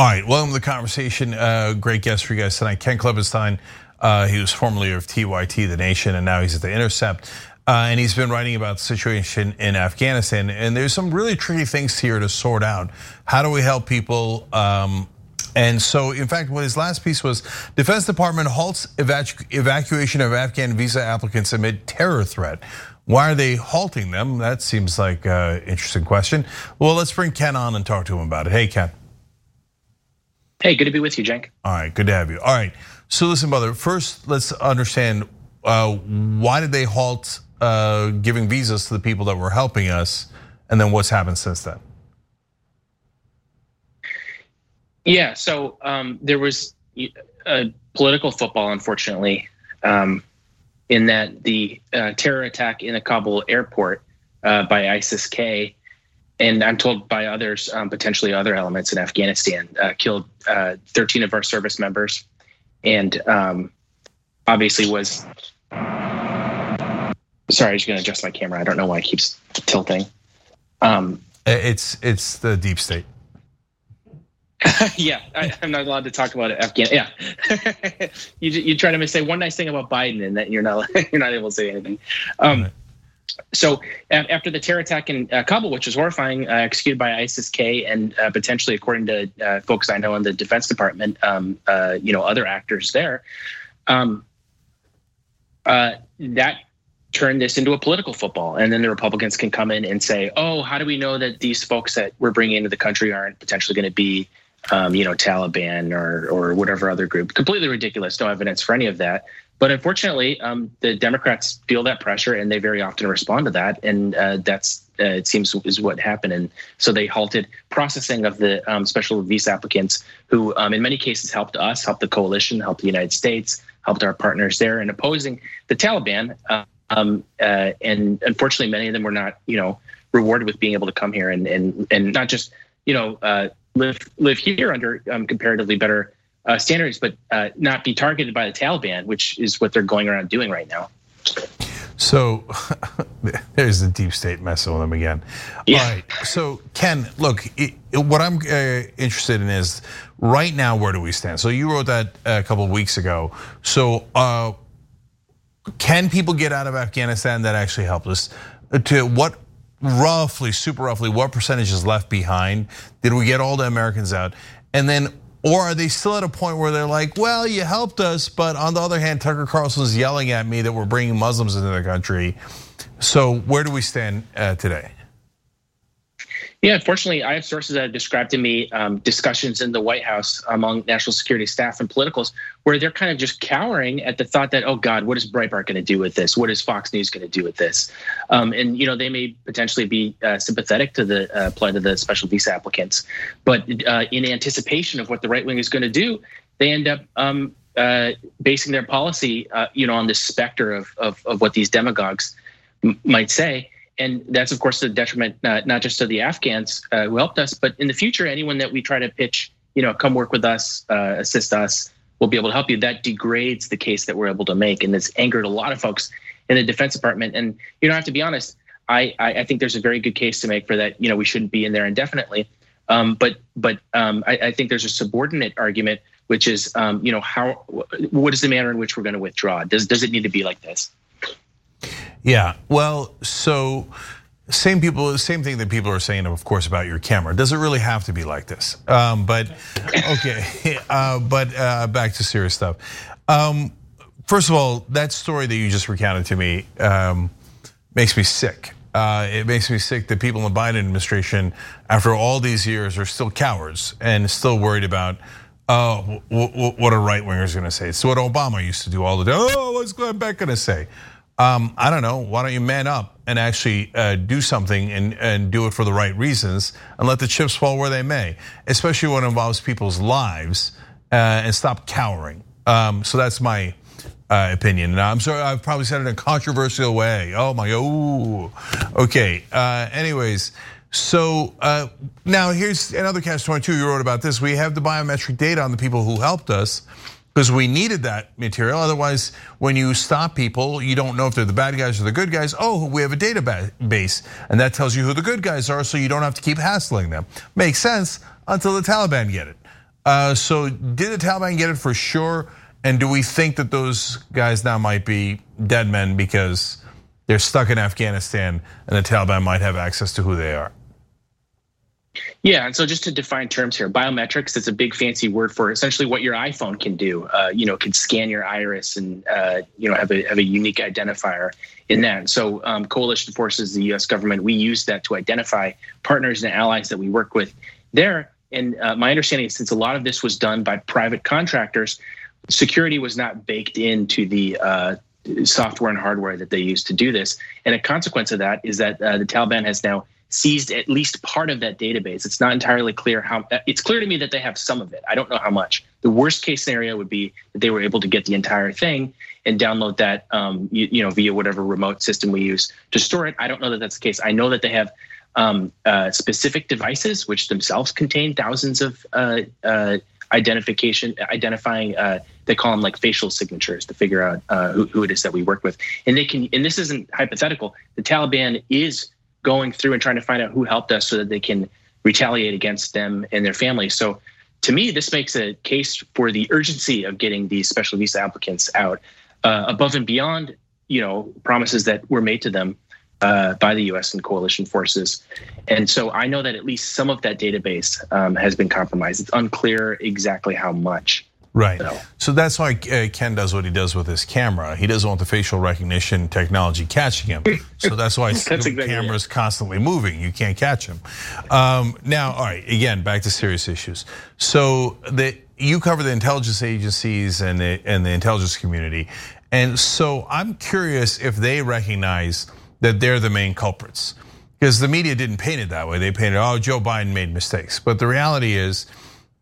All right, welcome to the conversation. Uh, great guest for you guys tonight, Ken Klippenstein. Uh, he was formerly of TYT, The Nation, and now he's at The Intercept. Uh, and he's been writing about the situation in Afghanistan. And there's some really tricky things here to sort out. How do we help people? Um, and so, in fact, what his last piece was Defense Department halts evacu evacuation of Afghan visa applicants amid terror threat. Why are they halting them? That seems like an interesting question. Well, let's bring Ken on and talk to him about it. Hey, Ken. Hey, good to be with you, Cenk. All right, good to have you. All right, so listen, brother. First, let's understand uh, why did they halt uh, giving visas to the people that were helping us, and then what's happened since then? Yeah, so um, there was a political football, unfortunately, um, in that the uh, terror attack in the Kabul airport uh, by ISIS-K and I'm told by others, um, potentially other elements in Afghanistan, uh, killed uh, 13 of our service members, and um, obviously was. Sorry, I'm just going to adjust my camera. I don't know why it keeps tilting. Um, it's it's the deep state. yeah, I, am not allowed to talk about it. Afghan. Yeah, you you try to say one nice thing about Biden, and that you're not you're not able to say anything. Um, so after the terror attack in uh, Kabul, which was horrifying, uh, executed by ISIS-K, and uh, potentially, according to uh, folks I know in the Defense Department, um, uh, you know, other actors there, um, uh, that turned this into a political football. And then the Republicans can come in and say, "Oh, how do we know that these folks that we're bringing into the country aren't potentially going to be?" Um, you know, Taliban or or whatever other group. Completely ridiculous. No evidence for any of that. But unfortunately, um, the Democrats feel that pressure, and they very often respond to that, and uh, that's uh, it seems is what happened. And so they halted processing of the um, special visa applicants, who um, in many cases helped us, helped the coalition, helped the United States, helped our partners there in opposing the Taliban. Um, uh, and unfortunately, many of them were not, you know, rewarded with being able to come here and and and not just, you know, uh, live live here under um, comparatively better uh, standards, but uh, not be targeted by the Taliban, which is what they're going around doing right now. So there's the deep state messing with them again. Yeah. All right. So Ken, look, it, what I'm uh, interested in is right now where do we stand? So you wrote that a couple of weeks ago. So uh, can people get out of Afghanistan that actually helped us? To what roughly, super roughly, what percentage is left behind? Did we get all the Americans out? And then or are they still at a point where they're like, well, you helped us, but on the other hand, Tucker Carlson's yelling at me that we're bringing Muslims into the country. So where do we stand uh, today? Yeah, unfortunately, I have sources that have described to me um, discussions in the White House among national security staff and politicals where they're kind of just cowering at the thought that, oh God, what is Breitbart going to do with this? What is Fox News going to do with this? Um, and you know, they may potentially be uh, sympathetic to the uh, plight of the special visa applicants, but uh, in anticipation of what the right wing is going to do, they end up um, uh, basing their policy, uh, you know, on this specter of, of, of what these demagogues might say and that's of course a detriment not, not just to the Afghans uh, who helped us, but in the future, anyone that we try to pitch, you know, come work with us, uh, assist us, will be able to help you. That degrades the case that we're able to make, and it's angered a lot of folks in the Defense Department. And you don't have to be honest. I, I think there's a very good case to make for that. You know, we shouldn't be in there indefinitely. Um, but but um, I, I, think there's a subordinate argument, which is um, you know how what is the manner in which we're going to withdraw? Does does it need to be like this? Yeah, well, so same people, same thing that people are saying, of course, about your camera. Does it really have to be like this? Um, but okay, uh, but uh, back to serious stuff. Um, first of all, that story that you just recounted to me um, makes me sick. Uh, it makes me sick that people in the Biden administration, after all these years, are still cowards and still worried about oh, what a right winger is going to say. It's what Obama used to do all the time. Oh, what's Glenn Beck going to say? Um, I don't know. Why don't you man up and actually uh, do something and, and do it for the right reasons and let the chips fall where they may, especially when it involves people's lives uh, and stop cowering. Um, so that's my uh, opinion. Now, I'm sorry, I've probably said it in a controversial way. Oh my, oh, okay. Uh, anyways, so uh, now here's another catch 22. You wrote about this. We have the biometric data on the people who helped us because we needed that material. Otherwise, when you stop people, you don't know if they're the bad guys or the good guys. Oh, we have a database, and that tells you who the good guys are, so you don't have to keep hassling them. Makes sense until the Taliban get it. Uh, so did the Taliban get it for sure? And do we think that those guys now might be dead men because they're stuck in Afghanistan and the Taliban might have access to who they are? Yeah, and so just to define terms here, biometrics is a big fancy word for essentially what your iPhone can do. Uh, you know, can scan your iris and uh, you know have a have a unique identifier in that. So um, coalition forces, the U.S. government, we use that to identify partners and allies that we work with there. And uh, my understanding is since a lot of this was done by private contractors, security was not baked into the uh, software and hardware that they used to do this. And a consequence of that is that uh, the Taliban has now seized at least part of that database. It's not entirely clear how. It's clear to me that they have some of it. I don't know how much. The worst case scenario would be that they were able to get the entire thing and download that, um, you, you, know, via whatever remote system we use to store it. I don't know that that's the case. I know that they have um, uh, specific devices which themselves contain thousands of uh, uh, identification, identifying. Uh, they call them like facial signatures to figure out uh, who, who it is that we work with, and they can. And this isn't hypothetical. The Taliban is going through and trying to find out who helped us so that they can retaliate against them and their families. So to me, this makes a case for the urgency of getting these special visa applicants out uh, above and beyond, you know, promises that were made to them uh, by the U.S. and coalition forces. And so I know that at least some of that database um, has been compromised. It's unclear exactly how much. Right. So that's why uh, Ken does what he does with his camera. He doesn't want the facial recognition technology catching him. So that's why that's the exactly camera's it. constantly moving. You can't catch him. Um, now, all right, again, back to serious issues. So the, you cover the intelligence agencies and the, and the intelligence community. And so I'm curious if they recognize that they're the main culprits. Because the media didn't paint it that way. They painted, oh, Joe Biden made mistakes. But the reality is,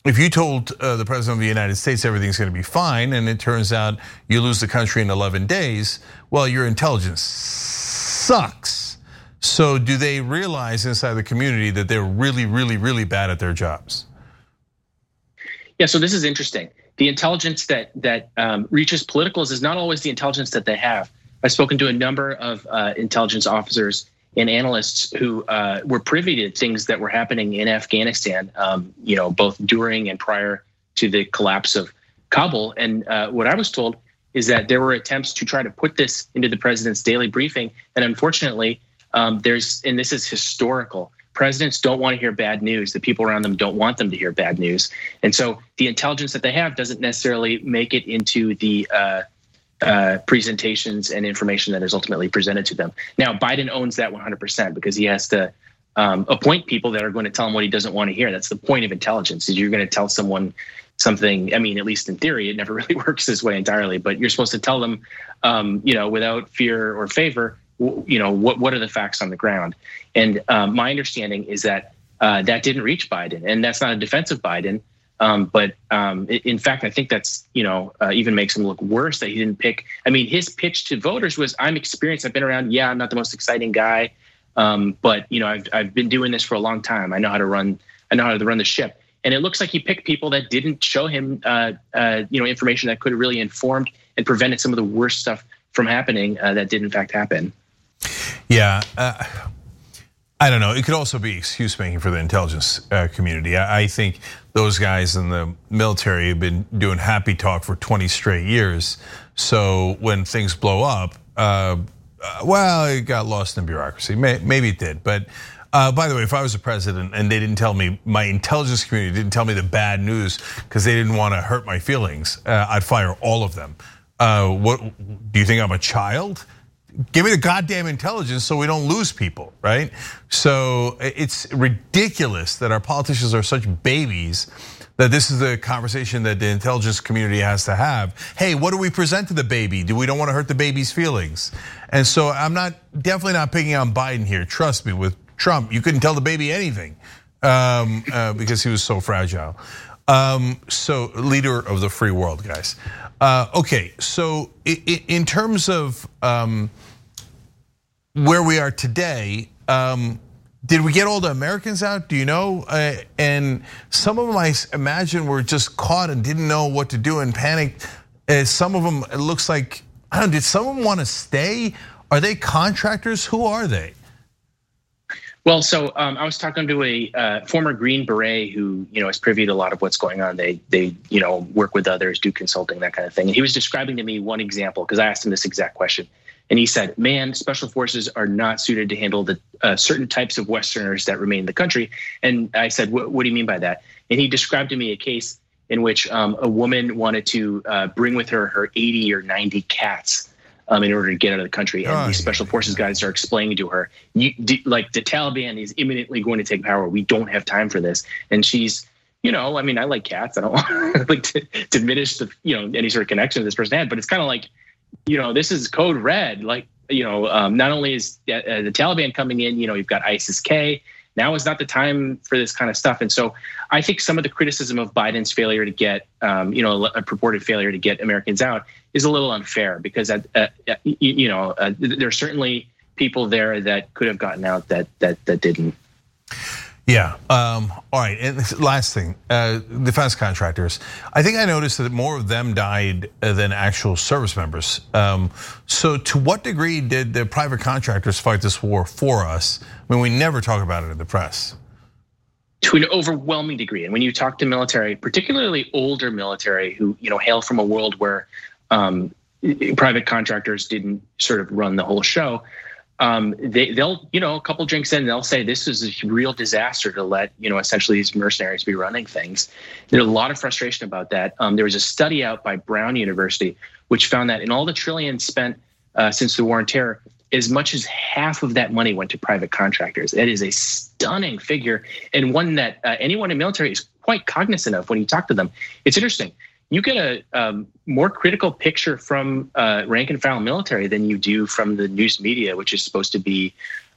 if you told uh, the president of the United States everything's going to be fine, and it turns out you lose the country in 11 days, well, your intelligence sucks. So, do they realize inside the community that they're really, really, really bad at their jobs? Yeah. So this is interesting. The intelligence that that um, reaches politicals is not always the intelligence that they have. I've spoken to a number of uh, intelligence officers and analysts who uh, were privy to things that were happening in Afghanistan, um, you know, both during and prior to the collapse of Kabul. And uh, what I was told is that there were attempts to try to put this into the president's daily briefing. And unfortunately, um, there's, and this is historical, presidents don't want to hear bad news. The people around them don't want them to hear bad news. And so the intelligence that they have doesn't necessarily make it into the uh, uh, presentations and information that is ultimately presented to them. Now, Biden owns that 100% because he has to um, appoint people that are going to tell him what he doesn't want to hear. That's the point of intelligence. Is you're going to tell someone something. I mean, at least in theory, it never really works this way entirely. But you're supposed to tell them, um, you know, without fear or favor, you know, what what are the facts on the ground. And um, my understanding is that uh, that didn't reach Biden, and that's not a defense of Biden. Um, but um, in fact, I think that's you know uh, even makes him look worse that he didn't pick. I mean, his pitch to voters was, "I'm experienced. I've been around. Yeah, I'm not the most exciting guy, um, but you know, I've I've been doing this for a long time. I know how to run. I know how to run the ship." And it looks like he picked people that didn't show him, uh, uh, you know, information that could have really informed and prevented some of the worst stuff from happening uh, that did in fact happen. Yeah. I don't know. It could also be excuse making for the intelligence uh, community. I think those guys in the military have been doing happy talk for 20 straight years. So when things blow up, uh, uh, well, it got lost in bureaucracy. Maybe it did. But by the way, if I was a president and they didn't tell me, my intelligence community didn't tell me the bad news because they didn't want to hurt my feelings, I'd fire all of them. what do you think I'm a child? Give me the goddamn intelligence so we don't lose people, right? So it's ridiculous that our politicians are such babies that this is the conversation that the intelligence community has to have. Hey, what do we present to the baby? Do we don't want to hurt the baby's feelings? And so I'm not definitely not picking on Biden here. Trust me, with Trump, you couldn't tell the baby anything um, uh, because he was so fragile. Um, so leader of the free world, guys. Uh, okay, so in terms of um, where we are today, um, did we get all the Americans out? Do you know? Uh, and some of them, I imagine, were just caught and didn't know what to do and panicked. Uh, some of them, it looks like, I don't know, did someone want to stay? Are they contractors? Who are they? Well, so um, I was talking to a uh, former Green Beret who, you know, is privy to a lot of what's going on. They, they, you know, work with others, do consulting, that kind of thing. And he was describing to me one example because I asked him this exact question, and he said, "Man, special forces are not suited to handle the uh, certain types of Westerners that remain in the country." And I said, "What do you mean by that?" And he described to me a case in which um, a woman wanted to uh, bring with her her 80 or 90 cats um, in order to get out of the country. And oh, these special forces guys are explaining to her, you, like the Taliban is imminently going to take power. We don't have time for this. And she's, you know, I mean, I like cats. I don't want like to diminish the, you know, any sort of connection this person had, but it's kind of like, you know, this is code red. Like, you know, um, not only is uh, the Taliban coming in, you know, you've got ISIS K. Now is not the time for this kind of stuff. And so I think some of the criticism of Biden's failure to get, um, you know, a purported failure to get Americans out is a little unfair because, at, uh, you know, uh, there are certainly people there that could have gotten out that that that didn't. Yeah. Um, all right. And last thing, uh, defense contractors. I think I noticed that more of them died than actual service members. Um, so, to what degree did the private contractors fight this war for us? I mean, we never talk about it in the press. To an overwhelming degree, and when you talk to military, particularly older military who you know hail from a world where um, private contractors didn't sort of run the whole show, um, they, they'll, you know, a couple drinks in, they'll say this is a real disaster to let, you know, essentially these mercenaries be running things. There's a lot of frustration about that. Um, there was a study out by Brown University which found that in all the trillions spent uh, since the war on terror, as much as half of that money went to private contractors. That is a stunning figure and one that uh, anyone in military is quite cognizant of when you talk to them. It's interesting you get a um, more critical picture from uh, rank and file military than you do from the news media, which is supposed to be,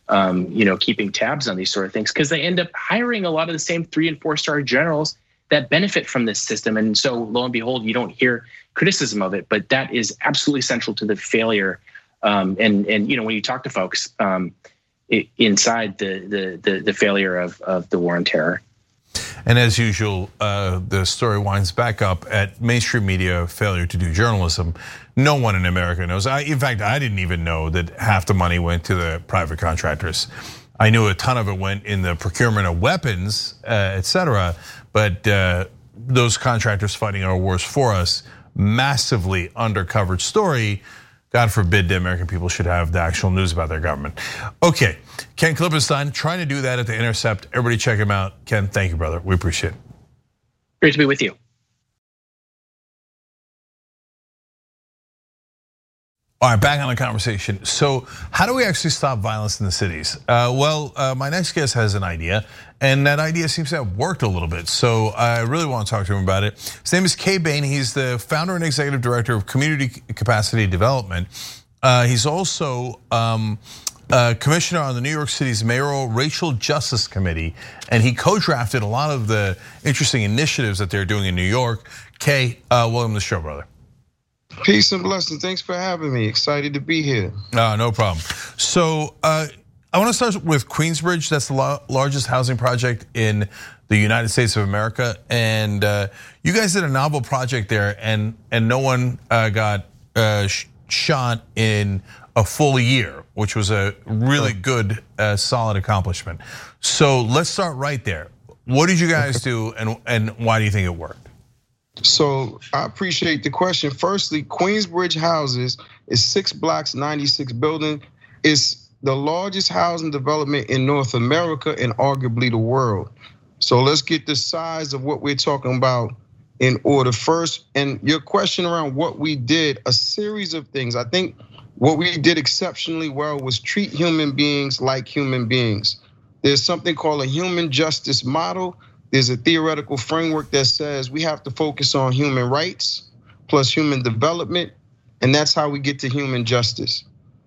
um, you know, keeping tabs on these sort of things because they end up hiring a lot of the same three and four star generals that benefit from this system. And so, lo and behold, you don't hear criticism of it, but that is absolutely central to the failure. Um, and and you know, when you talk to folks um, inside the, the the the failure of of the war on terror. And as usual, uh, the story winds back up at mainstream media failure to do journalism. No one in America knows. I, in fact, I didn't even know that half the money went to the private contractors. I knew a ton of it went in the procurement of weapons, uh, et cetera. But uh, those contractors fighting our wars for us, massively undercovered story God forbid the American people should have the actual news about their government. Okay, Ken Klippenstein trying to do that at the Intercept. Everybody check him out. Ken, thank you, brother. We appreciate it. Great to be with you. All right, back on the conversation. So, how do we actually stop violence in the cities? Uh, well, uh, my next guest has an idea, and that idea seems to have worked a little bit. So, I really want to talk to him about it. His name is Kay Bain. He's the founder and executive director of Community Capacity Development. Uh, he's also um, commissioner on the New York City's mayoral racial justice committee, and he co-drafted a lot of the interesting initiatives that they're doing in New York. Kay, uh, welcome to the show, brother. Peace and blessing. Thanks for having me. Excited to be here. No, no problem. So uh, I want to start with Queensbridge. That's the largest housing project in the United States of America, and uh, you guys did a novel project there, and and no one uh, got shot in a full year, which was a really good, solid accomplishment. So let's start right there. What did you guys do, and and why do you think it worked? So I appreciate the question. Firstly, Queensbridge Houses is six blocks, 96 building. It's the largest housing development in North America and arguably the world. So let's get the size of what we're talking about in order first. And your question around what we did, a series of things. I think what we did exceptionally well was treat human beings like human beings. There's something called a human justice model there's a theoretical framework that says we have to focus on human rights plus human development, and that's how we get to human justice.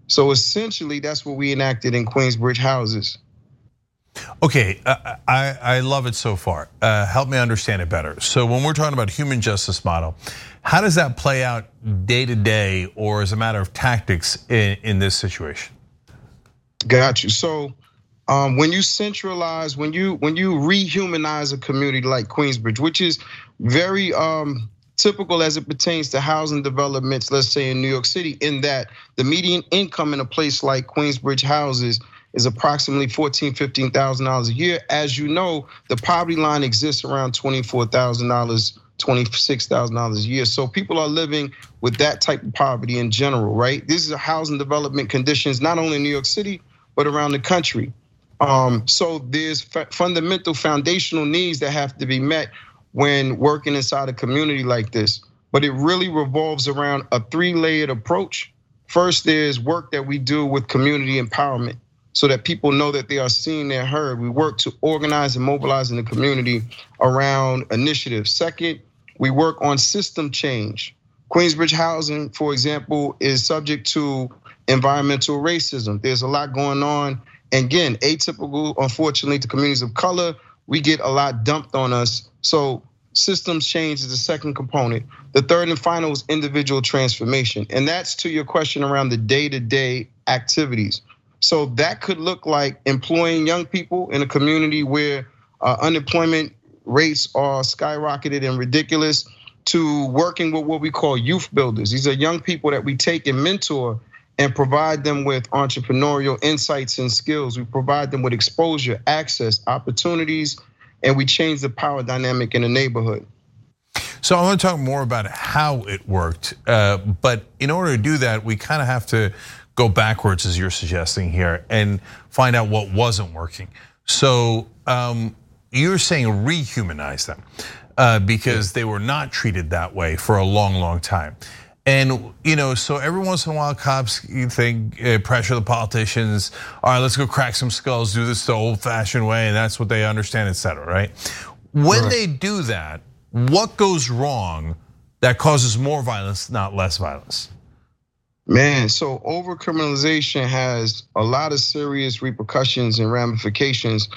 So essentially, that's what we enacted in Queensbridge houses. Okay, I, I love it so far. Uh, help me understand it better. So when we're talking about human justice model, how does that play out day to day, or as a matter of tactics in, in this situation? Got you. So um, when you centralize, when you when you rehumanize a community like Queensbridge, which is very um, typical as it pertains to housing developments, let's say in New York City, in that the median income in a place like Queensbridge houses is approximately $14,000, $15,000 a year. As you know, the poverty line exists around $24,000, $26,000 a year. So people are living with that type of poverty in general, right? This is a housing development conditions, not only in New York City, but around the country. Um, so there's fundamental foundational needs that have to be met when working inside a community like this. But it really revolves around a three layered approach. First, there's work that we do with community empowerment so that people know that they are seen, they're heard. We work to organize and mobilize in the community around initiatives. Second, we work on system change. Queensbridge Housing, for example, is subject to environmental racism. There's a lot going on. And again, atypical, unfortunately, to communities of color, we get a lot dumped on us. So systems change is the second component. The third and final is individual transformation. And that's to your question around the day-to-day activities. So that could look like employing young people in a community where uh, unemployment rates are skyrocketed and ridiculous to working with what we call youth builders. These are young people that we take and mentor and provide them with entrepreneurial insights and skills. We provide them with exposure, access, opportunities, and we change the power dynamic in the neighborhood. So I want to talk more about how it worked, uh, but in order to do that, we kind of have to go backwards, as you're suggesting here, and find out what wasn't working. So um, you're saying rehumanize them uh, because they were not treated that way for a long, long time. And you know, so every once in a while, cops you think uh, pressure the politicians. All right, let's go crack some skulls, do this the old-fashioned way, and that's what they understand, et cetera, right? When right. they do that, what goes wrong that causes more violence, not less violence? Man, so overcriminalization has a lot of serious repercussions and ramifications.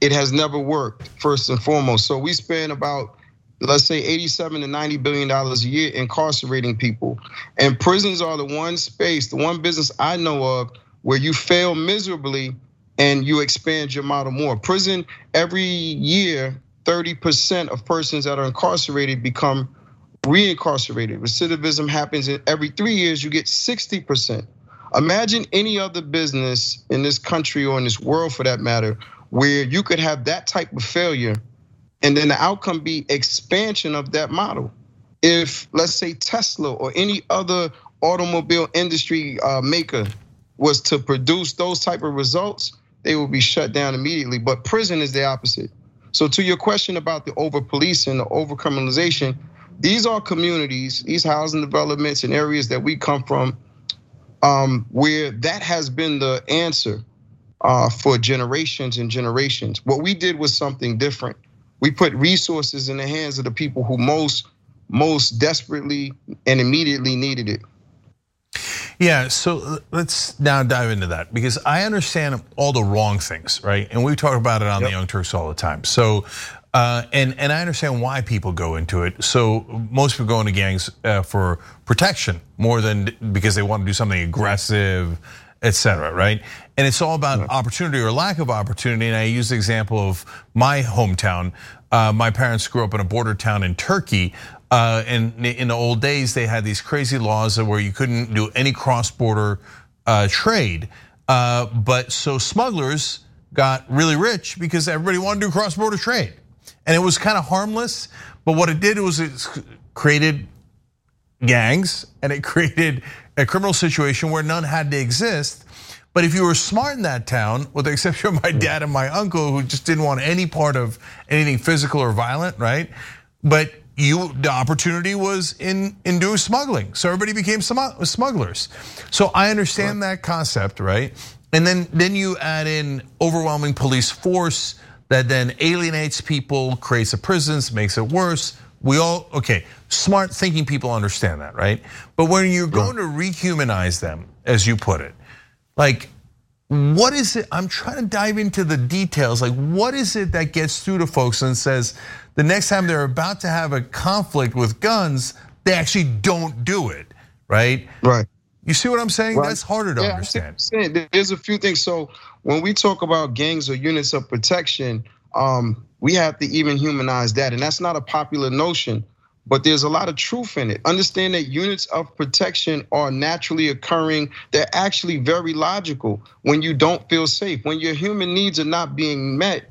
It has never worked, first and foremost. So we spend about let's say 87 to 90 billion dollars a year incarcerating people. And prisons are the one space the one business i know of where you fail miserably and you expand your model more. Prison every year 30% of persons that are incarcerated become reincarcerated. Recidivism happens in every three years you get 60% imagine any other business in this country or in this world for that matter where you could have that type of failure and then the outcome be expansion of that model. If let's say Tesla or any other automobile industry uh, maker was to produce those type of results, they will be shut down immediately. But prison is the opposite. So to your question about the over policing, the over criminalization, these are communities, these housing developments and areas that we come from, um, where that has been the answer uh, for generations and generations. What we did was something different we put resources in the hands of the people who most most desperately and immediately needed it. Yeah, so uh, let's now dive into that because I understand all the wrong things, right? And we talk about it on yep. the Young Turks all the time. So, uh, and and I understand why people go into it. So most people go into gangs uh, for protection more than because they want to do something aggressive, et cetera, right? And it's all about opportunity or lack of opportunity. And I use the example of my hometown. Uh, my parents grew up in a border town in Turkey. Uh, and in the old days, they had these crazy laws where you couldn't do any cross-border uh, trade. But so smugglers got really rich because everybody wanted to do cross-border trade. And it was kind of harmless, but what it did was it created gangs and it created a criminal situation where none had to exist. But if you were smart in that town, with the exception of my dad and my uncle, who just didn't want any part of anything physical or violent, right? But you, the opportunity was in in doing smuggling, so everybody became smugglers. So I understand that concept, right? And then then you add in overwhelming police force that then alienates people, creates the prisons, makes it worse. We all, okay, smart thinking people understand that, right? But when you're going to rehumanize them, as you put it, like, what is it? I'm trying to dive into the details. Like, what is it that gets through to folks and says the next time they're about to have a conflict with guns, they actually don't do it, right? Right. You see what I'm saying? Right. That's harder to yeah, understand. There's a few things. So when we talk about gangs or units of protection, um, we have to even humanize that. And that's not a popular notion. but there's a lot of truth in it. Understand that units of protection are naturally occurring. They're actually very logical when you don't feel safe, when your human needs are not being met.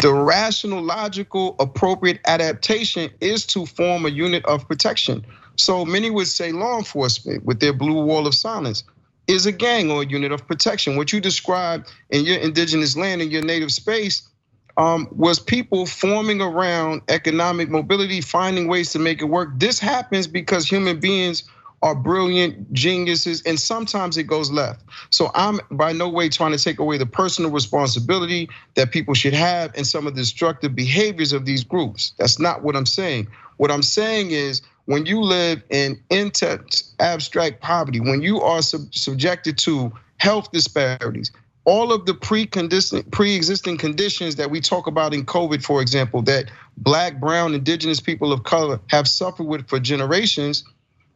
The rational, logical, appropriate adaptation is to form a unit of protection. So many would say law enforcement with their blue wall of silence is a gang or a unit of protection. What you described in your indigenous land, in your native space, um, was people forming around economic mobility, finding ways to make it work. This happens because human beings are brilliant geniuses, and sometimes it goes left. So I'm by no way trying to take away the personal responsibility that people should have and some of the destructive behaviors of these groups. That's not what I'm saying. What I'm saying is when you live in intense abstract poverty, when you are sub- subjected to health disparities, all of the pre-existing conditions that we talk about in COVID, for example, that black, brown, indigenous people of color have suffered with for generations,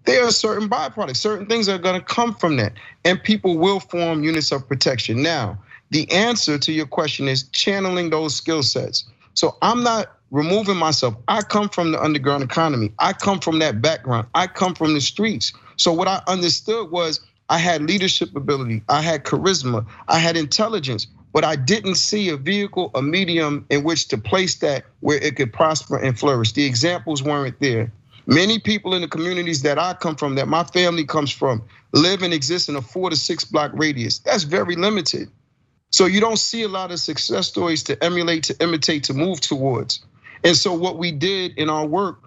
there are certain byproducts, certain things are gonna come from that. And people will form units of protection. Now, the answer to your question is channeling those skill sets. So I'm not removing myself. I come from the underground economy. I come from that background. I come from the streets. So what I understood was I had leadership ability, I had charisma, I had intelligence, but I didn't see a vehicle, a medium in which to place that where it could prosper and flourish. The examples weren't there. Many people in the communities that I come from, that my family comes from, live and exist in a four to six block radius. That's very limited. So you don't see a lot of success stories to emulate, to imitate, to move towards. And so what we did in our work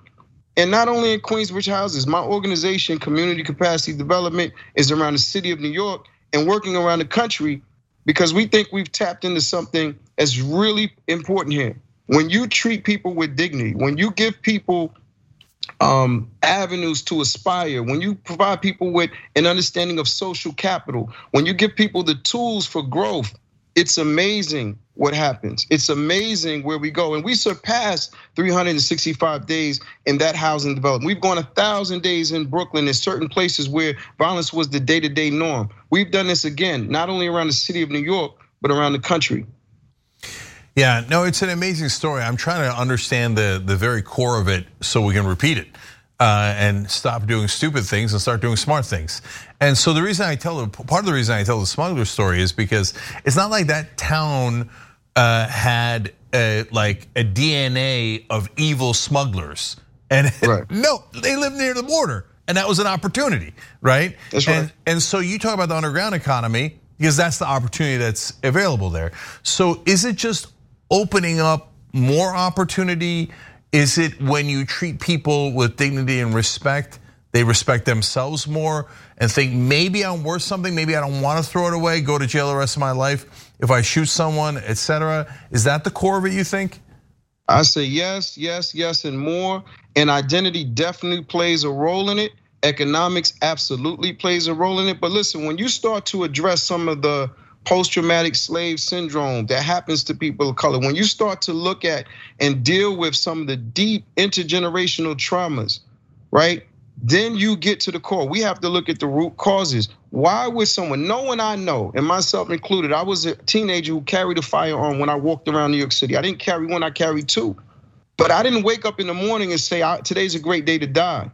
and not only in Queensbridge houses, my organization, Community Capacity Development, is around the city of New York and working around the country because we think we've tapped into something that's really important here. When you treat people with dignity, when you give people um, avenues to aspire, when you provide people with an understanding of social capital, when you give people the tools for growth, it's amazing what happens. It's amazing where we go. And we surpassed 365 days in that housing development. We've gone a thousand days in Brooklyn in certain places where violence was the day to day norm. We've done this again, not only around the city of New York, but around the country. Yeah, no, it's an amazing story. I'm trying to understand the, the very core of it so we can repeat it. Uh, and stop doing stupid things and start doing smart things. And so the reason I tell the part of the reason I tell the smuggler story is because it's not like that town uh, had a, like a DNA of evil smugglers. And right. no, they live near the border, and that was an opportunity, right? That's right. And, and so you talk about the underground economy because that's the opportunity that's available there. So is it just opening up more opportunity? Is it when you treat people with dignity and respect? They respect themselves more and think maybe I'm worth something, maybe I don't want to throw it away, go to jail the rest of my life if I shoot someone, etc. Is that the core of it, you think? I say yes, yes, yes, and more. And identity definitely plays a role in it. Economics absolutely plays a role in it. But listen, when you start to address some of the post traumatic slave syndrome that happens to people of color, when you start to look at and deal with some of the deep intergenerational traumas, right? Then you get to the core. We have to look at the root causes. Why would someone, no one I know, and myself included, I was a teenager who carried a firearm when I walked around New York City. I didn't carry one, I carried two. But I didn't wake up in the morning and say, today's a great day to die.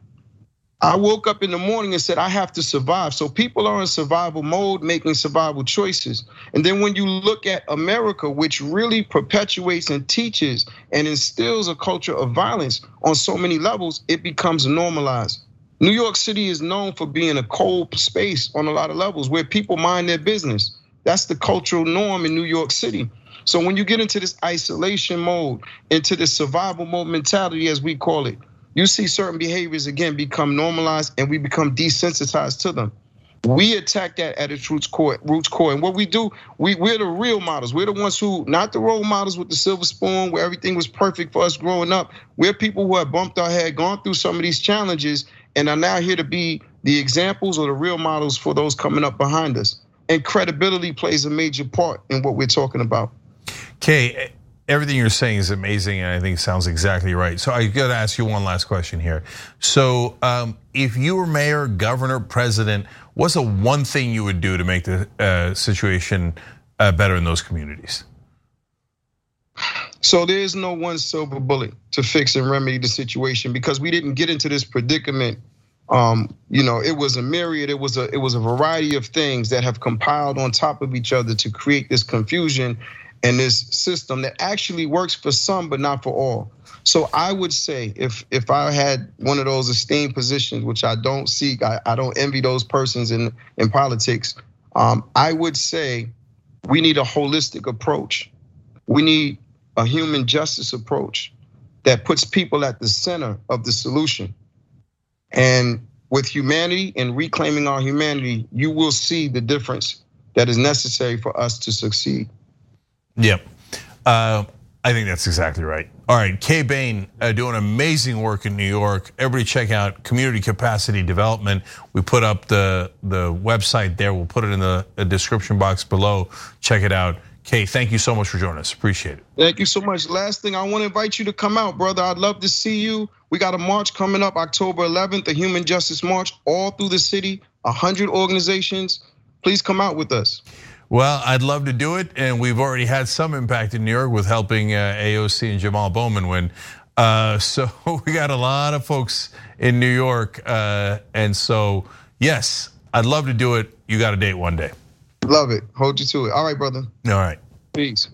I woke up in the morning and said, I have to survive. So people are in survival mode, making survival choices. And then when you look at America, which really perpetuates and teaches and instills a culture of violence on so many levels, it becomes normalized. New York City is known for being a cold space on a lot of levels where people mind their business. That's the cultural norm in New York City. So when you get into this isolation mode, into this survival mode mentality, as we call it, you see certain behaviors again become normalized and we become desensitized to them. We attack that at its roots core, roots core. And what we do, we, we're the real models. We're the ones who, not the role models with the silver spoon, where everything was perfect for us growing up. We're people who have bumped our head, gone through some of these challenges, and are now here to be the examples or the real models for those coming up behind us. And credibility plays a major part in what we're talking about. Kay, everything you're saying is amazing, and I think it sounds exactly right. So I got to ask you one last question here. So um, if you were mayor, governor, president, what's the one thing you would do to make the uh, situation uh, better in those communities? So there's no one silver bullet to fix and remedy the situation because we didn't get into this predicament. Um, you know, it was a myriad, it was a it was a variety of things that have compiled on top of each other to create this confusion and this system that actually works for some but not for all. So I would say if if I had one of those esteemed positions, which I don't seek, I, I don't envy those persons in in politics. Um, I would say we need a holistic approach. We need a human justice approach that puts people at the center of the solution. And with humanity and reclaiming our humanity, you will see the difference that is necessary for us to succeed. Yep. Uh, I think that's exactly right. All right, Kay Bain uh, doing amazing work in New York. Everybody check out Community Capacity Development. We put up the the website there. We'll put it in the description box below. Check it out. Kay, thank you so much for joining us. Appreciate it. Thank you so much. Last thing, I want to invite you to come out, brother. I'd love to see you. We got a march coming up October 11th, the Human Justice March, all through the city. 100 organizations. Please come out with us. Well, I'd love to do it, and we've already had some impact in New York with helping uh, AOC and Jamal Bowman win. Uh, so we got a lot of folks in New York, uh, and so yes, I'd love to do it. You got a date one day. Love it. Hold you to it. All right, brother. All right. Peace.